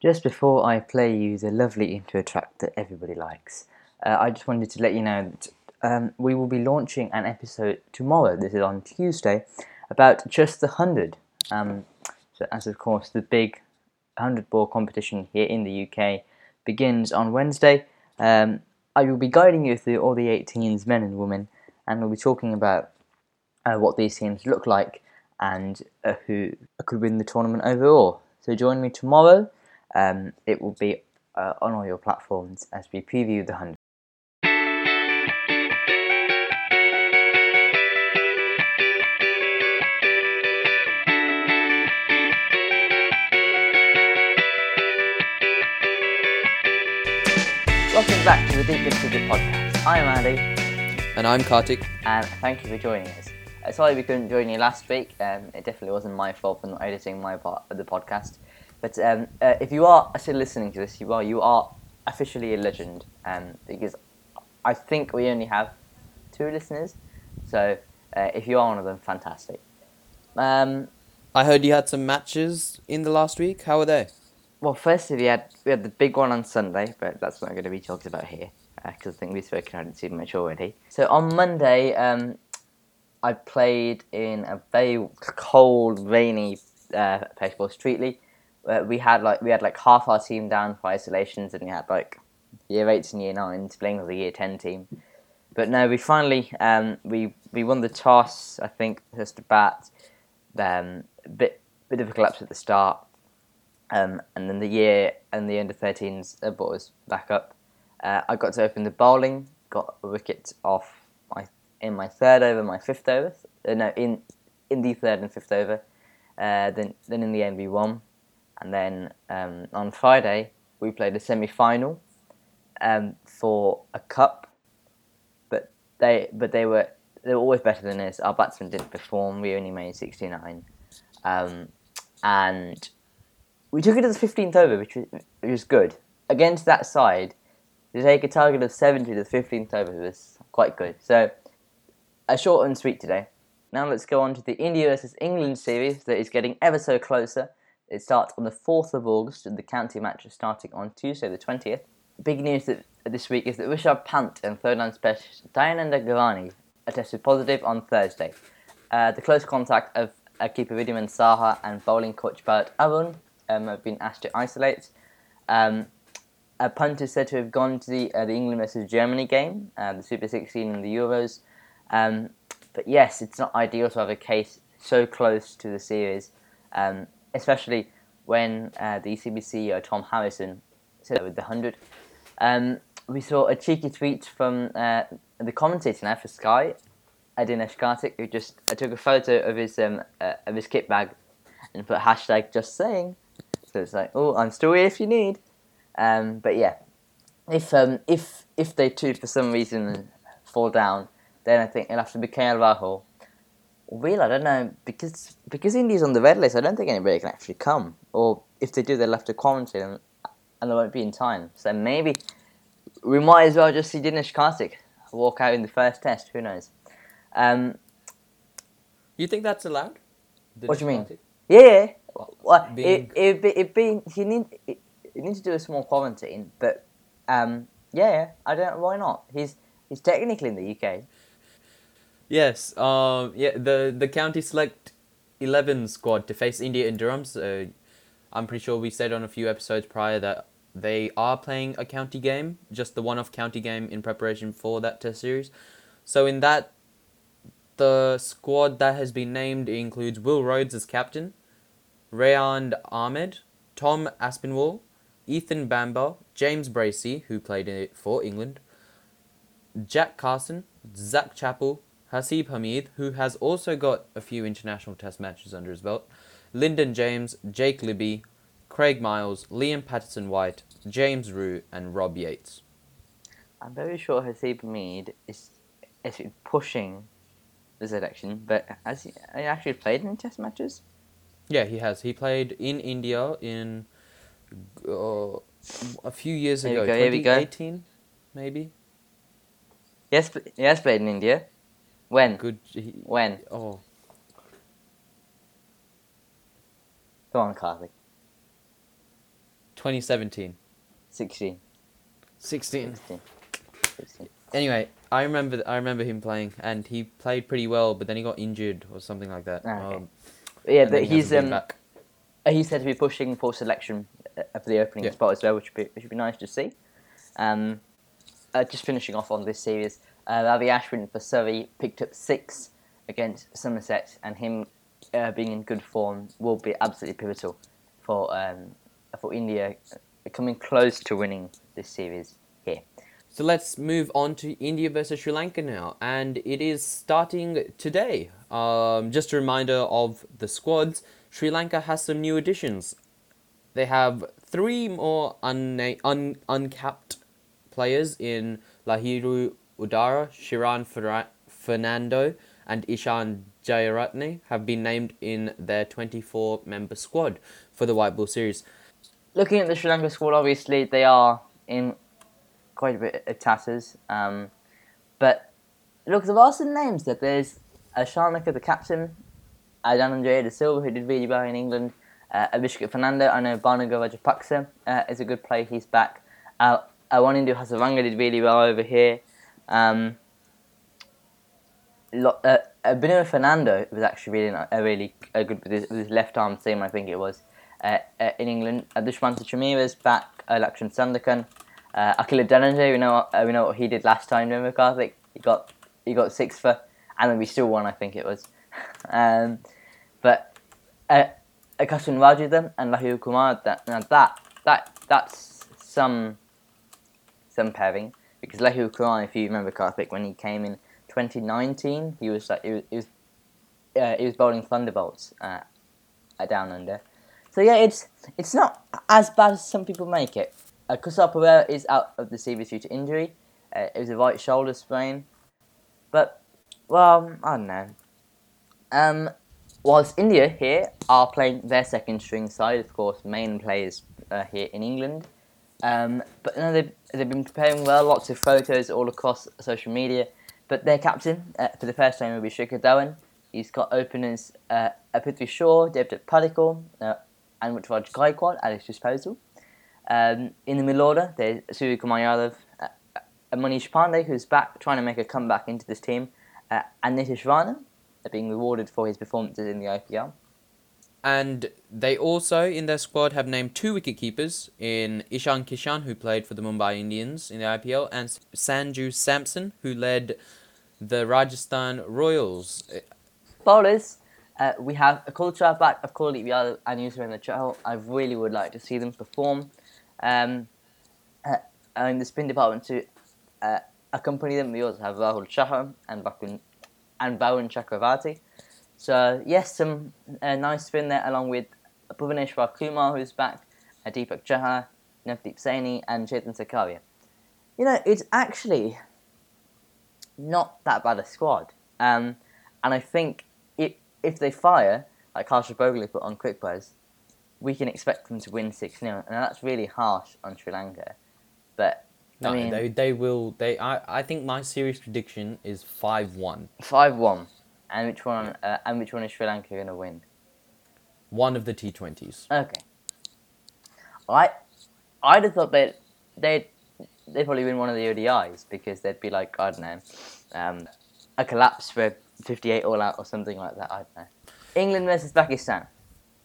Just before I play you the lovely intro track that everybody likes, uh, I just wanted to let you know that um, we will be launching an episode tomorrow. This is on Tuesday about just the hundred. Um, so, as of course, the big hundred ball competition here in the UK begins on Wednesday. Um, I will be guiding you through all the 18s, men and women, and we'll be talking about uh, what these teams look like and uh, who could win the tournament overall. So join me tomorrow. Um, it will be uh, on all your platforms as we preview the 100. Welcome back to the Deep Into the podcast. I am Andy, And I'm Kartik. and thank you for joining us. Uh, sorry we couldn't join you last week. Um, it definitely wasn't my fault for not editing my part of the podcast. But um, uh, if you are still listening to this, you are you are officially a legend. Um, because I think we only have two listeners. So uh, if you are one of them, fantastic. Um, I heard you had some matches in the last week. How were they? well, firstly we had we had the big one on Sunday, but that's not going to be talked about here because I think we've spoken about it too much already. So on Monday, um, I played in a very cold, rainy uh, place called Streetly. Where we had like we had like half our team down for isolations, and we had like year eights and year nines playing with the year ten team. But no, we finally um, we we won the toss. I think just to bat. Um, bit bit of a collapse at the start. Um, and then the year and the under 13s uh, brought us back up. Uh, I got to open the bowling, got a wicket off my in my third over, my fifth over. Uh, no, in in the third and fifth over. Uh, then then in the end we won, and then um, on Friday we played a semi final um, for a cup, but they but they were they were always better than us. Our batsmen didn't perform. We only made sixty nine, um, and we took it to the 15th over, which was, which was good. Against that side, to take a target of 70 to the 15th over was quite good. So, a short and sweet today. Now let's go on to the India versus England series that is getting ever so closer. It starts on the 4th of August, and the county match is starting on Tuesday, the 20th. Big news that, this week is that Rishabh Pant and throwdown specialist Dayananda Garani are tested positive on Thursday. Uh, the close contact of uh, keeper Wriddhiman Saha and bowling coach Bharat Arun um, have been asked to isolate. Um, a Pant is said to have gone to the uh, the England versus Germany game, uh, the Super 16 and the Euros. Um, but yes, it's not ideal to have a case so close to the series, um, especially when uh, the ECB CEO Tom Harrison said that with the hundred. Um, we saw a cheeky tweet from uh, the commentator now for Sky, Adinesh Karthik, who just uh, took a photo of his um, uh, of his kit bag and put hashtag just saying. So it's like, oh, I'm still here if you need. Um, but yeah, if um, if if they too for some reason fall down, then I think it'll have to be KL Rahul. Well, I don't know because because India's on the red list. I don't think anybody can actually come, or if they do, they'll have to quarantine and, and they won't be in time. So maybe we might as well just see Dinesh Karthik walk out in the first test. Who knows? Um, You think that's allowed? What do you mean? yeah, well, being- it it it be he need it, you need to do a small quarantine, but um, yeah, I don't. Why not? He's he's technically in the UK. Yes. Um. Yeah. The the county select eleven squad to face India in Durham. So I'm pretty sure we said on a few episodes prior that they are playing a county game, just the one-off county game in preparation for that test series. So in that, the squad that has been named includes Will Rhodes as captain, Rehan Ahmed, Tom Aspinwall, Ethan Bamber, James Bracey, who played it for England, Jack Carson, Zak Chappell, Haseeb Hameed, who has also got a few international test matches under his belt, Lyndon James, Jake Libby, Craig Miles, Liam Patterson White, James Rew, and Rob Yates. I'm very sure Haseeb Hameed is is pushing the selection, but has he, he actually played in test matches? Yeah, he has. He played in India in uh, a few years Here ago, go, go. 2018, maybe. Yes, he has played in India. When? Good. He, When? oh, Go on, Carly. 2017. 16. 16. 16. 16. Anyway, I remember I remember him playing, and he played pretty well, but then he got injured or something like that. Ah, okay. Um, yeah, but he he's hasn't um back. he's said to be pushing for selection uh, for the opening Yeah. spot as well, which would be which would be nice to see. Um, uh, just finishing off on this series, uh, Ravi Ashwin for Surrey picked up six against Somerset, and him uh, being in good form will be absolutely pivotal for um, for India coming close to winning this series here. So let's move on to India versus Sri Lanka now, and it is starting today. Um, just a reminder of the squads. Sri Lanka has some new additions. They have three more unna- un- uncapped players in Lahiru Udara, Shiran Fernando, and Ishan Jayaratne have been named in their 24 member squad for the White Ball Series. looking at the Sri Lanka squad, obviously they are in quite a bit of tatters. Um, but look, there are some names that there's Shanaka, the captain, uh, Dhananjaya De Silva, who did really well in England, uh, Avishka Fernando, I know Bhanuka Rajapaksa uh, is a good player, he's back. Uh, Awanindu Hasaranga did really well over here. Um, lo- uh, Abhinav Fernando was actually really, uh, really uh, good with his, with his left arm seam, I think it was uh, uh, in England. Uh, Dushmantha Chameera's back, uh, Lakshan Sandakan. Uh, Akila we know, uh, we know what he did last time, remember Kartik? He got, he got six for, and then we still won, I think it was. um, but uh, Akasun and Lahir Kumar, that, that, that, that's some, some pairing. Because Lahir Kumar, if you remember Kartik, when he came in 2019, he was like, he was, he was, uh, he was bowling thunderbolts uh, uh, down under. So yeah, it's it's not as bad as some people make it. Uh, Kusal Perera is out of the series due to injury. Uh, it was a right shoulder sprain. But, well, I don't know. Um, whilst India here are playing their second string side, of course, main players uh, here in England. Um, but no, they've, they've been preparing well, lots of photos all across social media. But their captain uh, for the first time will be Shikhar Dhawan. He's got openers uh, Prithvi Shaw, Devdutt Padikkal, uh, and Ruturaj Gaikwad at his disposal. Um, in the middle order, there's Surya Kumar Yadav, uh, Manish Pandey, who's back trying to make a comeback into this team, uh, and Nitish Rana, uh, being rewarded for his performances in the IPL. And they also, in their squad, have named two wicket keepers in Ishan Kishan, who played for the Mumbai Indians in the IPL, and Sanju Samson, who led the Rajasthan Royals. Bowlers, uh, we have a Kulchar back of Kuldeep Yadav and Yusuf Chahal. I really would like to see them perform. Um, uh, in the spin department to uh, accompany them, we also have Rahul Chahar and Bakun and Varun Chakravarti. So yes, some uh, nice spin there, along with Bhuvaneshwar Kumar, who's back, uh, Deepak Chahar, Navdeep Saini, and Chetan Sakaria. You know, it's actually not that bad a squad. Um, and I think if, if they fire, like Harsha Bhogle put on Cricbuzz, we can expect them to win 6 0. And that's really harsh on Sri Lanka. But, No, I mean, they they will. They I I think my serious prediction is five one. 5 1. And which one? Uh, and which one is Sri Lanka going to win? One of the T twenties. Okay. I, I'd have thought that they'd they'd probably win one of the ODIs because they'd be like I don't know, um, a collapse for 58 all out or something like that. I don't know. England versus Pakistan.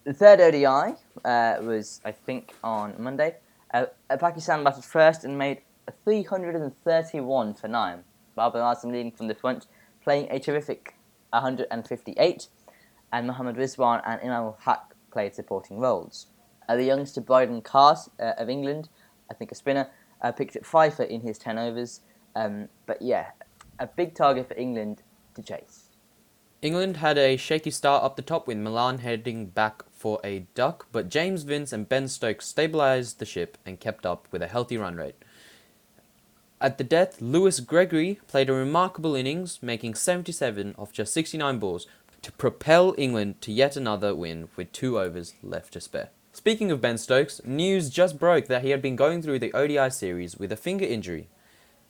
The third ODI uh, was I think on Monday. Uh, uh, Pakistan batted first and made a 331 for nine. Babar Azam leading from the front, playing a terrific 158, and Mohammad Rizwan and Imam Haq played supporting roles. Uh, the youngster Brydon Carse uh, of England, I think a spinner, uh, picked up fifer in his 10 overs. Um, but yeah, a big target for England to chase. England had a shaky start up the top with Malan heading back for a duck, but James Vince and Ben Stokes stabilised the ship and kept up with a healthy run rate. At the death, Lewis Gregory played a remarkable innings, making 77 off just 69 balls to propel England to yet another win with two overs left to spare. Speaking of Ben Stokes, news just broke that he had been going through the ODI series with a finger injury.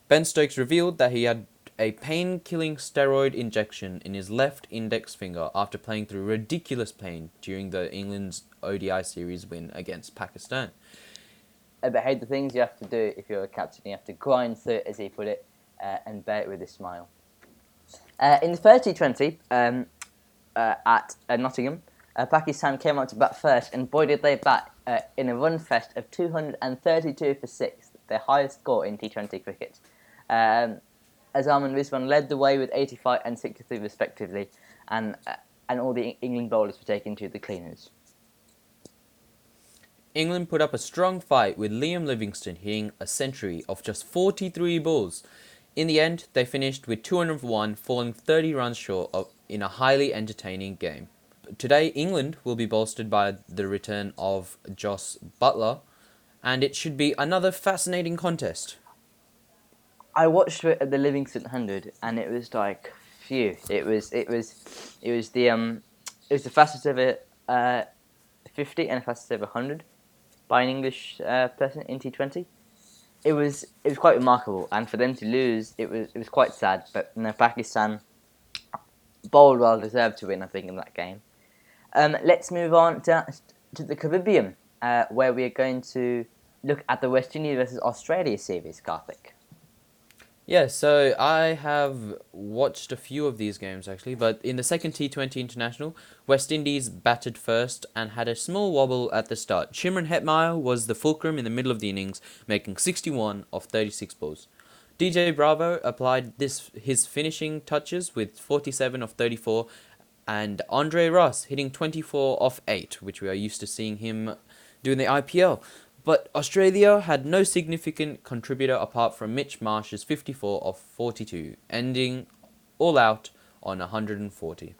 Ben Stokes revealed that he had a pain killing steroid injection in his left index finger after playing through ridiculous pain during the England's ODI series win against Pakistan. Behave the things you have to do if you're a captain. You have to grind through it, as he put it, uh, and bear it with a smile. Uh, in the first T20 um, uh, at uh, Nottingham, uh, Pakistan came out to bat first, and boy did they bat uh, in a run fest of 232 for six, their highest score in T20 cricket. Um, Azam and Rizwan led the way with 85 and 63 respectively, and and all the England bowlers were taken to the cleaners. England put up a strong fight with Liam Livingstone hitting a century of just 43 balls. In the end, they finished with 201, falling 30 runs short of, in a highly entertaining game. Today, England will be bolstered by the return of Jos Buttler, and it should be another fascinating contest. I watched it at the Livingstone Hundred, and it was like, phew! It was, it was, it was the um, it was the fastest ever uh, fifty and the fastest ever hundred by an English uh, person in T Twenty. It was, it was quite remarkable, and for them to lose, it was, it was quite sad. But you know, Pakistan bowled well, deserved to win, I think, in that game. Um, let's move on to, to the Caribbean, uh, where we are going to look at the West Indies versus Australia series, Kartik. Yeah, so I have watched a few of these games actually, but in the second T20 international, West Indies batted first and had a small wobble at the start. Shimron Hetmyer was the fulcrum in the middle of the innings, making 61 of 36 balls. DJ Bravo applied this his finishing touches with 47 of 34 and Andre Ross hitting 24 off 8, which we are used to seeing him do in the IPL. But Australia had no significant contributor apart from Mitch Marsh's 54 of 42, ending all out on 140.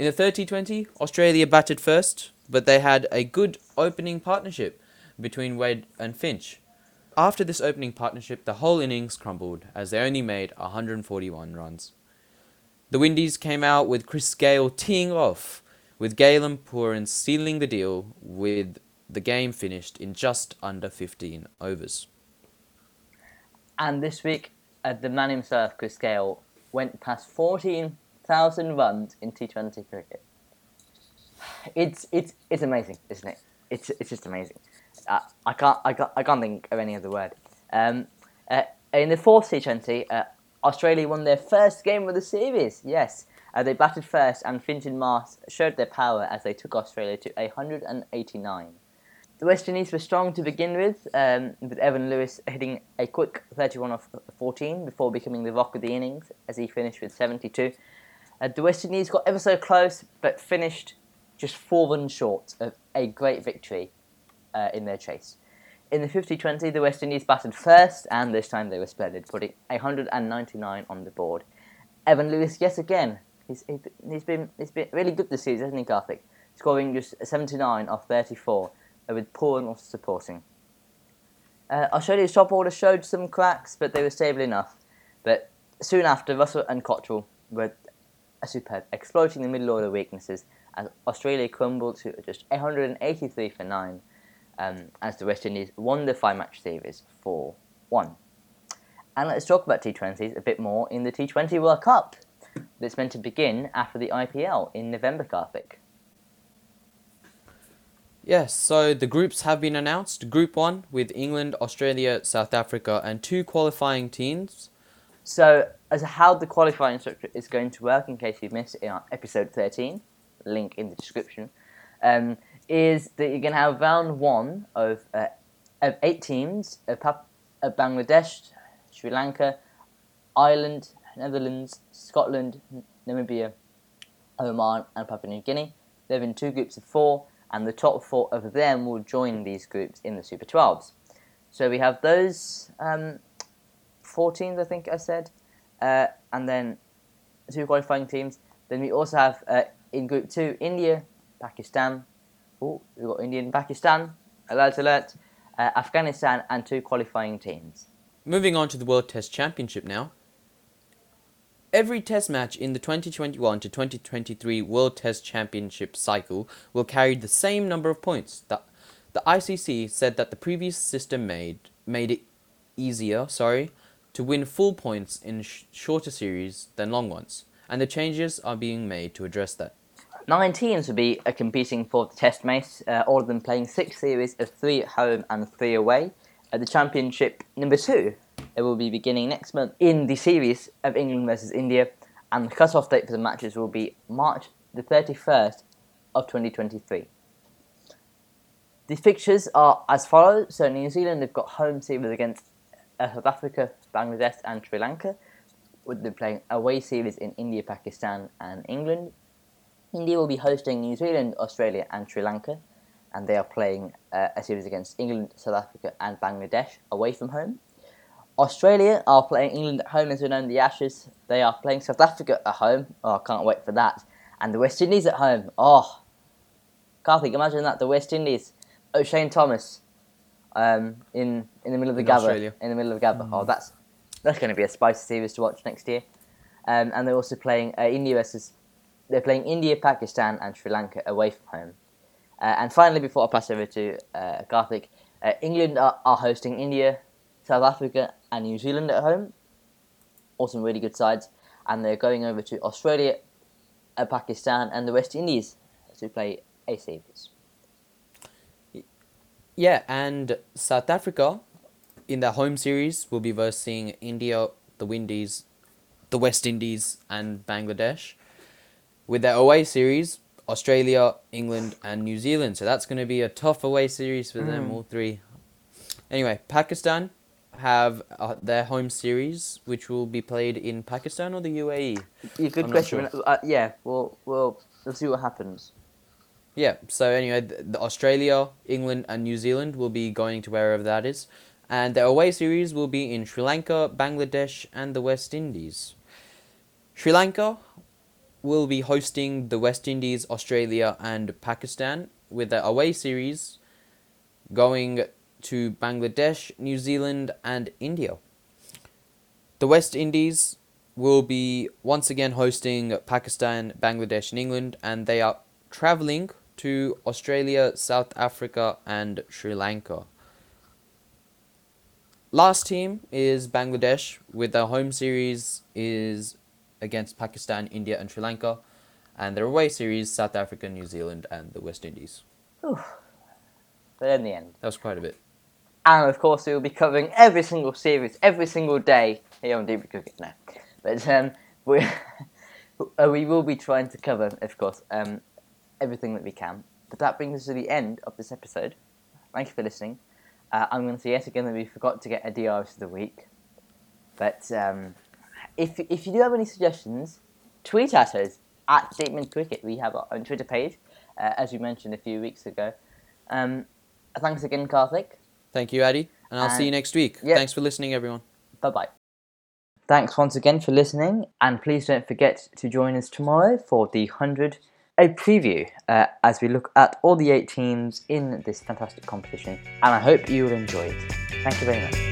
In the 30-20, Australia batted first, but they had a good opening partnership between Wade and Finch. After this opening partnership, the whole innings crumbled as they only made 141 runs. The Windies came out with Chris Gayle teeing off, with Gayle and Pooran sealing the deal with the game finished in just under 15 overs. And this week, the man himself, Chris Gayle, went past 14,000 runs in T20 cricket. It's it's it's amazing, isn't it? It's it's just amazing. Uh, I can't I can't I can't think of any other word. Um, uh, in the fourth T20, uh, Australia won their first game of the series. Yes, uh, they batted first, and Finch Marsh showed their power as they took Australia to 189. The West Indies were strong to begin with, um, with Evan Lewis hitting a quick 31 off 14 before becoming the rock of the innings as he finished with 72. Uh, the West Indies got ever so close, but finished just four runs short of a great victory uh, in their chase. In the 50-20, the West Indies batted first, and this time they were splendid, putting 199 on the board. Evan Lewis, yes again, he's, he's been he's been really good this season, hasn't he, Kartik? Scoring just 79 off 34 with Pooran also supporting. Uh, Australia's top order showed some cracks, but they were stable enough. But soon after, Russell and Cottrell were superb, exploiting the middle order weaknesses as Australia crumbled to just 183 for 9 um, as the West Indies won the five match series 4 1. And let's talk about T20s a bit more in the T20 World Cup that's meant to begin after the IPL in November, Kartik. Yes, so the groups have been announced. Group 1 with England, Australia, South Africa, and two qualifying teams. So, as how the qualifying structure is going to work, in case you missed it episode 13, link in the description, um, is that you're going to have round one of, uh, of eight teams of, of Bangladesh, Sri Lanka, Ireland, Netherlands, Scotland, Namibia, Oman, and Papua New Guinea. They're in two groups of four and the top four of them will join these groups in the Super 12s. So we have those um, four teams, I think I said, uh, and then two qualifying teams. Then we also have uh, in Group 2 India, Pakistan. Oh, we've got India and Pakistan, alert, alert, uh, Afghanistan, and two qualifying teams. Moving on to the World Test Championship now. Every test match in the 2021 to 2023 World Test Championship cycle will carry the same number of points. The, the ICC said that the previous system made made it easier, sorry, to win full points in sh- shorter series than long ones, and the changes are being made to address that. Nine teams will be uh, competing for the Test Mace, uh, all of them playing six series of three at home and three away. At the Championship number two it will be beginning next month in the series of England versus India, and the cut-off date for the matches will be March the 31st of 2023. The fixtures are as follows. So New Zealand have got home series against uh, South Africa, Bangladesh, and Sri Lanka. Them playing away series in India, Pakistan, and England. India will be hosting New Zealand, Australia, and Sri Lanka, and they are playing uh, a series against England, South Africa, and Bangladesh away from home. Australia are playing England at home as we know in the Ashes. They are playing South Africa at home. Oh, I can't wait for that. And the West Indies at home. Oh, Kartik, imagine that. The West Indies. Oh, Shane Thomas um, in, in the middle of the In Gabba. Australia. In the middle of the Gabba. Oh, that's that's going to be a spicy series to watch next year. Um, and they're also playing uh, India versus. They're playing India, Pakistan, and Sri Lanka away from home. Uh, and finally, before I pass over to uh, Kartik, uh, England are, are hosting India, South Africa, and New Zealand at home. All some really good sides. And they're going over to Australia, uh, Pakistan, and the West Indies to play a series. Yeah, and South Africa in their home series will be versing India, the Windies, the West Indies, and Bangladesh. With their away series, Australia, England, and New Zealand. So that's going to be a tough away series for them, Mm. all three. Anyway, Pakistan have uh, their home series, which will be played in Pakistan or the? UAE. Yeah, good I'm question. sure. Uh, yeah, we'll, we'll, we'll see what happens. Yeah, so anyway, the, the Australia, England, and New Zealand will be going to wherever that is. And the away series will be in Sri Lanka, Bangladesh, and the West Indies. Sri Lanka will be hosting the West Indies, Australia, and Pakistan, with the away series going to Bangladesh, New Zealand, and India. The West Indies will be once again hosting Pakistan, Bangladesh, and England, and they are traveling to Australia, South Africa, and Sri Lanka. Last team is Bangladesh, with their home series is against Pakistan, India, and Sri Lanka, and their away series South Africa, New Zealand, and the West Indies. But in the end. That was quite a bit. And of course, we will be covering every single series, every single day here on Deep Cricket now. But um, we, uh, we will be trying to cover, of course, um, everything that we can. But that brings us to the end of this episode. Thank you for listening. Uh, I'm going to say yet again that we forgot to get a DRS of the week. But um, if, if you do have any suggestions, tweet at us at Statement Cricket. We have our own Twitter page, uh, as we mentioned a few weeks ago. Um, thanks again, Kartik. Thank you, Adi, and I'll see you next week. yeah. Thanks for listening, everyone. Bye bye. Thanks once again for listening, and please don't forget to join us tomorrow for the 100 a preview uh, as we look at all the eight teams in this fantastic competition. And I hope you will enjoy it. Thank you very much.